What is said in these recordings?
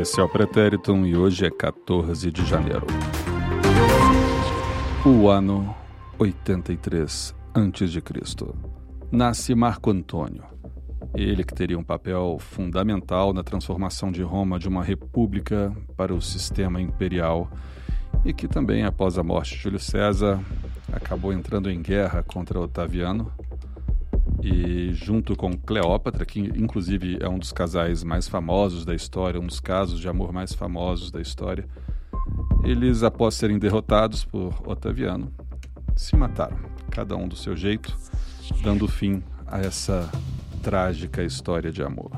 Esse é o Pretéritum e hoje é 14 de janeiro. O ano 83 a.C. Nasce Marco Antônio. Ele que teria um papel fundamental na transformação de Roma de uma república para o sistema imperial e que também, após a morte de Júlio César, acabou entrando em guerra contra Otaviano e junto com Cleópatra, que inclusive é um dos casais mais famosos da história, um dos casos de amor mais famosos da história, eles, após serem derrotados por Otaviano, se mataram, cada um do seu jeito, dando fim a essa trágica história de amor.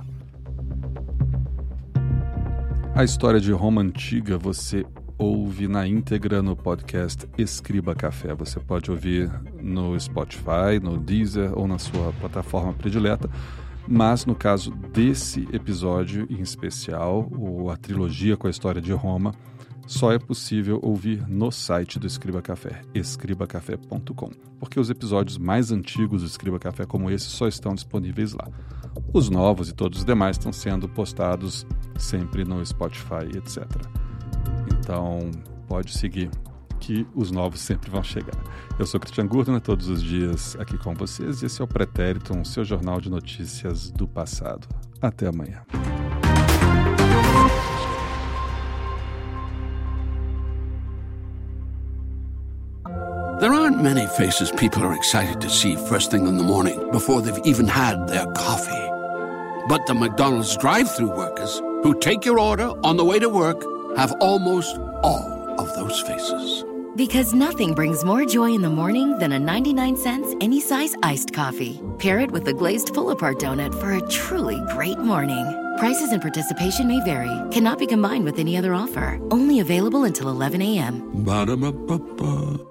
A história de Roma antiga você ouve na íntegra no podcast Escriba Café. Você pode ouvir no Spotify, no Deezer ou na sua plataforma predileta. Mas no caso desse episódio em especial, ou a trilogia com a história de Roma, só é possível ouvir no site do Escriba Café, escribacafé.com, porque os episódios mais antigos do Escriba Café, como esse, só estão disponíveis lá. Os novos e todos os demais estão sendo postados sempre no Spotify, etc. Então, pode seguir que os novos sempre vão chegar. Eu sou Cristian Gurdner, todos os dias aqui com vocês, e esse é o Pretérito, um seu jornal de notícias do passado. Até amanhã. There aren't many faces people are excited to see first thing in the morning before they've even had their coffee. But the McDonald's drive through workers who take your order on the way to work have almost all of those faces. Because nothing brings more joy in the morning than a 99 cents any size iced coffee. Pair it with a glazed pull apart donut for a truly great morning. Prices and participation may vary, cannot be combined with any other offer. Only available until 11 a.m. Ba-da-ba-ba-ba.